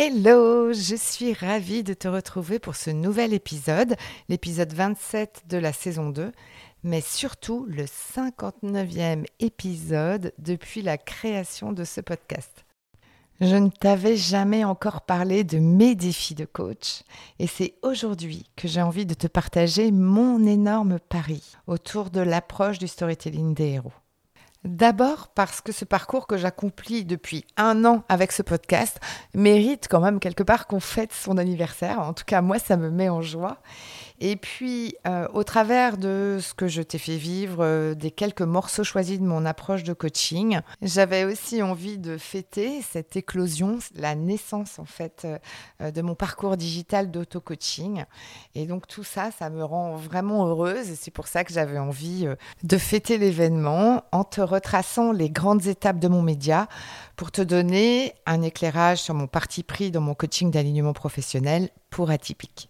Hello, je suis ravie de te retrouver pour ce nouvel épisode, l'épisode 27 de la saison 2, mais surtout le 59e épisode depuis la création de ce podcast. Je ne t'avais jamais encore parlé de mes défis de coach et c'est aujourd'hui que j'ai envie de te partager mon énorme pari autour de l'approche du storytelling des héros. D'abord parce que ce parcours que j'accomplis depuis un an avec ce podcast mérite quand même quelque part qu'on fête son anniversaire. En tout cas, moi, ça me met en joie. Et puis, euh, au travers de ce que je t'ai fait vivre, euh, des quelques morceaux choisis de mon approche de coaching, j'avais aussi envie de fêter cette éclosion, la naissance en fait euh, de mon parcours digital d'auto-coaching. Et donc tout ça, ça me rend vraiment heureuse. Et c'est pour ça que j'avais envie de fêter l'événement en te retraçant les grandes étapes de mon média pour te donner un éclairage sur mon parti pris dans mon coaching d'alignement professionnel pour atypique.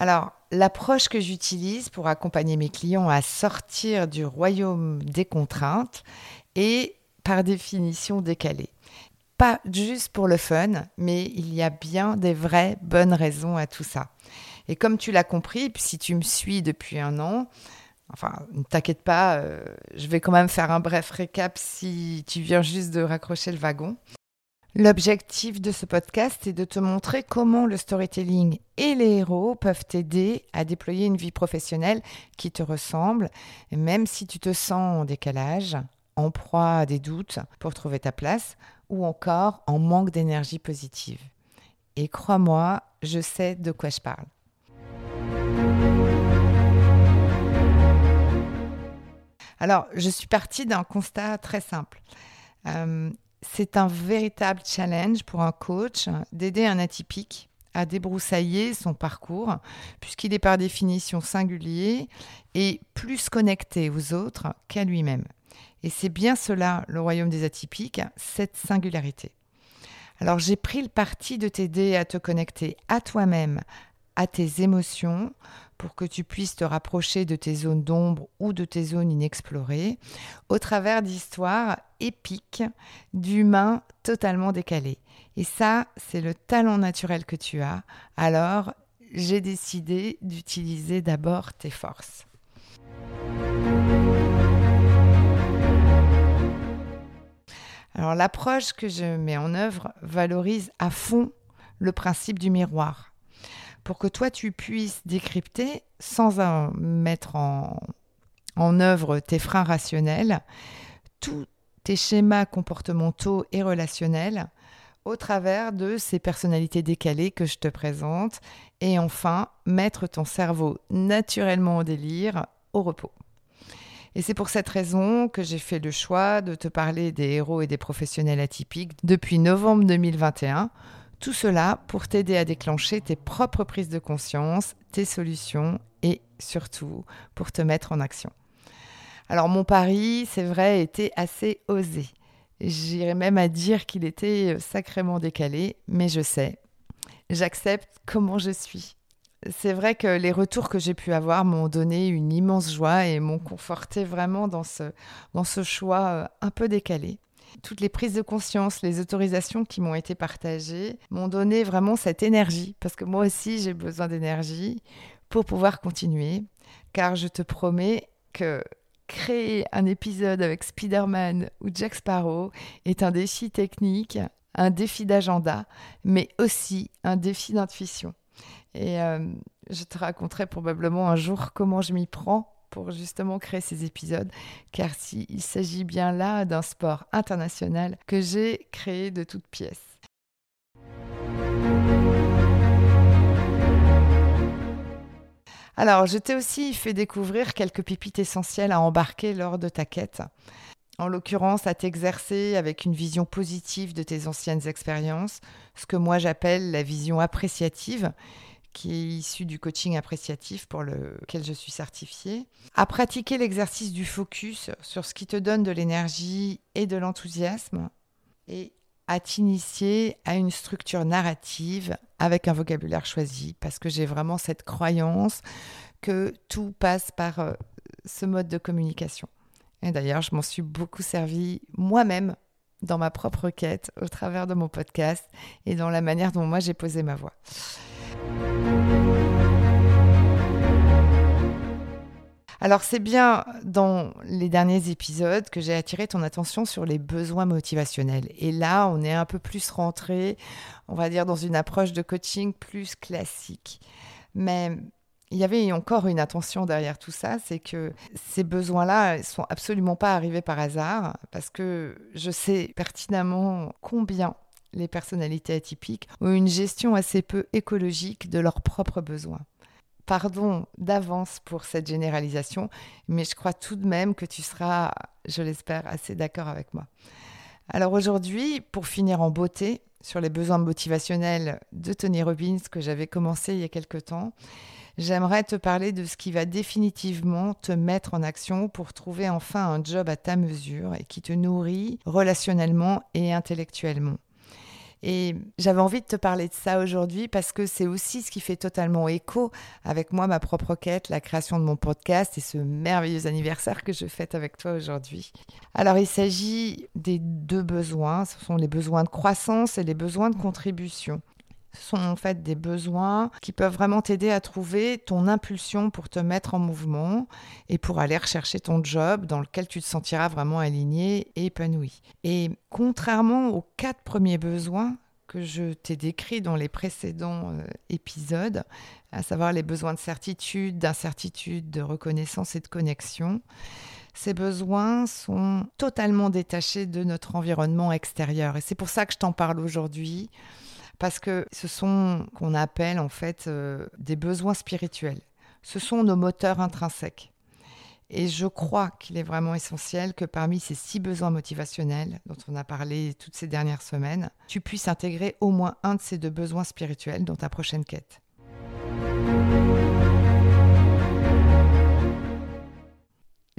Alors, l'approche que j'utilise pour accompagner mes clients à sortir du royaume des contraintes est par définition décalée. Pas juste pour le fun, mais il y a bien des vraies bonnes raisons à tout ça. Et comme tu l'as compris, si tu me suis depuis un an, enfin, ne t'inquiète pas, euh, je vais quand même faire un bref récap si tu viens juste de raccrocher le wagon. L'objectif de ce podcast est de te montrer comment le storytelling et les héros peuvent t'aider à déployer une vie professionnelle qui te ressemble, même si tu te sens en décalage, en proie à des doutes pour trouver ta place, ou encore en manque d'énergie positive. Et crois-moi, je sais de quoi je parle. Alors, je suis partie d'un constat très simple. Euh, c'est un véritable challenge pour un coach d'aider un atypique à débroussailler son parcours, puisqu'il est par définition singulier et plus connecté aux autres qu'à lui-même. Et c'est bien cela, le royaume des atypiques, cette singularité. Alors j'ai pris le parti de t'aider à te connecter à toi-même, à tes émotions, pour que tu puisses te rapprocher de tes zones d'ombre ou de tes zones inexplorées, au travers d'histoires épiques d'humains totalement décalés. Et ça, c'est le talent naturel que tu as. Alors, j'ai décidé d'utiliser d'abord tes forces. Alors l'approche que je mets en œuvre valorise à fond le principe du miroir pour que toi tu puisses décrypter sans mettre en, en œuvre tes freins rationnels, tous tes schémas comportementaux et relationnels au travers de ces personnalités décalées que je te présente et enfin mettre ton cerveau naturellement au délire au repos. Et c'est pour cette raison que j'ai fait le choix de te parler des héros et des professionnels atypiques depuis novembre 2021 tout cela pour t'aider à déclencher tes propres prises de conscience, tes solutions et surtout pour te mettre en action. Alors mon pari, c'est vrai, était assez osé. J'irais même à dire qu'il était sacrément décalé, mais je sais, j'accepte comment je suis. C'est vrai que les retours que j'ai pu avoir m'ont donné une immense joie et m'ont conforté vraiment dans ce, dans ce choix euh, un peu décalé toutes les prises de conscience, les autorisations qui m'ont été partagées m'ont donné vraiment cette énergie, parce que moi aussi j'ai besoin d'énergie pour pouvoir continuer, car je te promets que créer un épisode avec Spider-Man ou Jack Sparrow est un défi technique un défi d'agenda, mais aussi un défi d'intuition. Et euh, je te raconterai probablement un jour comment je m'y prends pour justement créer ces épisodes, car il s'agit bien là d'un sport international que j'ai créé de toutes pièces. Alors, je t'ai aussi fait découvrir quelques pépites essentielles à embarquer lors de ta quête. En l'occurrence, à t'exercer avec une vision positive de tes anciennes expériences, ce que moi j'appelle la vision appréciative, qui est issue du coaching appréciatif pour lequel je suis certifiée, à pratiquer l'exercice du focus sur ce qui te donne de l'énergie et de l'enthousiasme, et à t'initier à une structure narrative avec un vocabulaire choisi, parce que j'ai vraiment cette croyance que tout passe par euh, ce mode de communication. Et d'ailleurs, je m'en suis beaucoup servi moi-même dans ma propre quête, au travers de mon podcast et dans la manière dont moi j'ai posé ma voix. Alors c'est bien dans les derniers épisodes que j'ai attiré ton attention sur les besoins motivationnels. Et là, on est un peu plus rentré, on va dire, dans une approche de coaching plus classique. Mais il y avait encore une attention derrière tout ça, c'est que ces besoins-là ne sont absolument pas arrivés par hasard, parce que je sais pertinemment combien les personnalités atypiques ont une gestion assez peu écologique de leurs propres besoins pardon d'avance pour cette généralisation, mais je crois tout de même que tu seras, je l'espère, assez d'accord avec moi. Alors aujourd'hui, pour finir en beauté sur les besoins motivationnels de Tony Robbins que j'avais commencé il y a quelque temps, j'aimerais te parler de ce qui va définitivement te mettre en action pour trouver enfin un job à ta mesure et qui te nourrit relationnellement et intellectuellement. Et j'avais envie de te parler de ça aujourd'hui parce que c'est aussi ce qui fait totalement écho avec moi, ma propre quête, la création de mon podcast et ce merveilleux anniversaire que je fête avec toi aujourd'hui. Alors il s'agit des deux besoins, ce sont les besoins de croissance et les besoins de contribution. Sont en fait des besoins qui peuvent vraiment t'aider à trouver ton impulsion pour te mettre en mouvement et pour aller rechercher ton job dans lequel tu te sentiras vraiment aligné et épanoui. Et contrairement aux quatre premiers besoins que je t'ai décrits dans les précédents euh, épisodes, à savoir les besoins de certitude, d'incertitude, de reconnaissance et de connexion, ces besoins sont totalement détachés de notre environnement extérieur. Et c'est pour ça que je t'en parle aujourd'hui parce que ce sont qu'on appelle en fait euh, des besoins spirituels. Ce sont nos moteurs intrinsèques. Et je crois qu'il est vraiment essentiel que parmi ces six besoins motivationnels dont on a parlé toutes ces dernières semaines, tu puisses intégrer au moins un de ces deux besoins spirituels dans ta prochaine quête.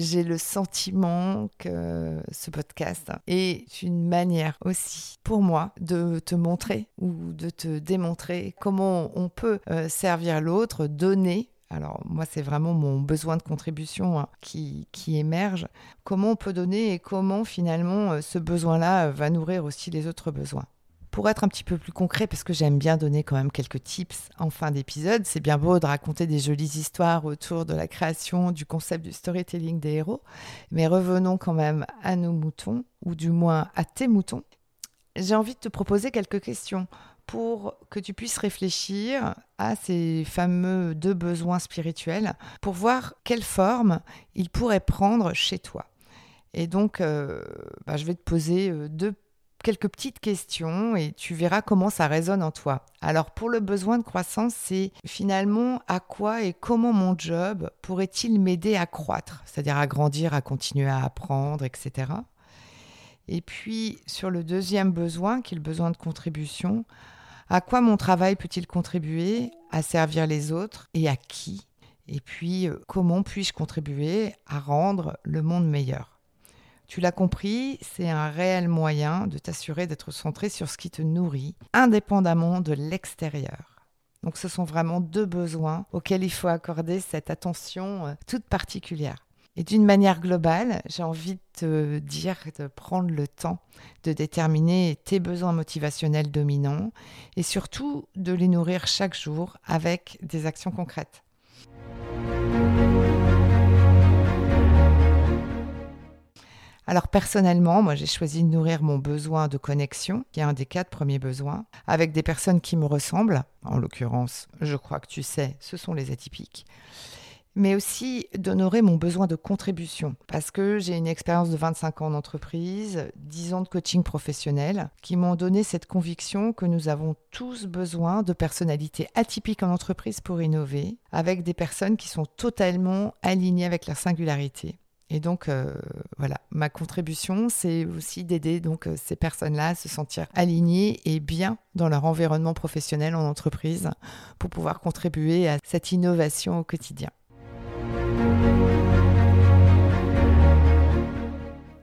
J'ai le sentiment que ce podcast est une manière aussi pour moi de te montrer ou de te démontrer comment on peut euh, servir l'autre, donner alors moi, c'est vraiment mon besoin de contribution hein, qui, qui, émerge. Comment on peut donner et comment finalement euh, ce besoin-là va nourrir aussi les autres besoins. Pour être un petit peu plus concret, parce que j'aime bien donner quand même quelques tips en fin d'épisode, c'est bien beau de raconter des jolies histoires autour de la création du concept du storytelling des héros, mais revenons quand même à nos moutons, ou du moins à tes moutons. J'ai envie de te proposer quelques questions pour que tu puisses réfléchir à ces fameux deux besoins spirituels, pour voir quelle forme ils pourraient prendre chez toi. Et donc, euh, bah, je vais te poser euh, deux quelques petites questions et tu verras comment ça résonne en toi. Alors pour le besoin de croissance, c'est finalement à quoi et comment mon job pourrait-il m'aider à croître, c'est-à-dire à grandir, à continuer à apprendre, etc. Et puis sur le deuxième besoin, qui est le besoin de contribution, à quoi mon travail peut-il contribuer à servir les autres et à qui? Et puis euh, comment puis-je contribuer à rendre le monde meilleur? Tu l'as compris, c'est un réel moyen de t'assurer d'être centré sur ce qui te nourrit, indépendamment de l'extérieur. Donc ce sont vraiment deux besoins auxquels il faut accorder cette attention euh, toute particulière. Et d'une manière globale, j'ai envie de te dire de prendre le temps de déterminer tes besoins motivationnels dominants et surtout de les nourrir chaque jour avec des actions concrètes. Alors personnellement, moi j'ai choisi de nourrir mon besoin de connexion, qui est un des quatre premiers besoins, avec des personnes qui me ressemblent. En l'occurrence, je crois que tu sais, ce sont les atypiques mais aussi d'honorer mon besoin de contribution, parce que j'ai une expérience de 25 ans d'entreprise, 10 ans de coaching professionnel, qui m'ont donné cette conviction que nous avons tous besoin de personnalités atypiques en entreprise pour innover, avec des personnes qui sont totalement alignées avec leur singularité. Et donc, euh, voilà, ma contribution, c'est aussi d'aider donc euh, ces personnes-là à se sentir alignées et bien dans leur environnement professionnel en entreprise pour pouvoir contribuer à cette innovation au quotidien.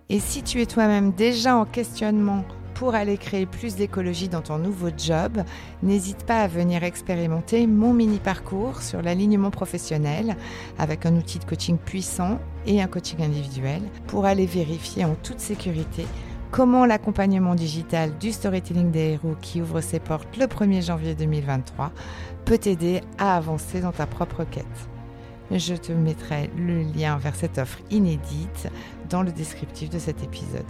Et si tu es toi-même déjà en questionnement pour aller créer plus d'écologie dans ton nouveau job, n'hésite pas à venir expérimenter mon mini parcours sur l'alignement professionnel avec un outil de coaching puissant et un coaching individuel pour aller vérifier en toute sécurité comment l'accompagnement digital du storytelling des héros qui ouvre ses portes le 1er janvier 2023 peut t'aider à avancer dans ta propre quête. Je te mettrai le lien vers cette offre inédite dans le descriptif de cet épisode.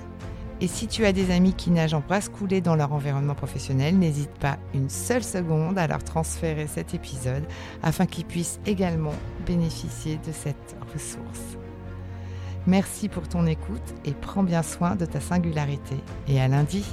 Et si tu as des amis qui nagent en brasse coulée dans leur environnement professionnel, n'hésite pas une seule seconde à leur transférer cet épisode afin qu'ils puissent également bénéficier de cette ressource. Merci pour ton écoute et prends bien soin de ta singularité. Et à lundi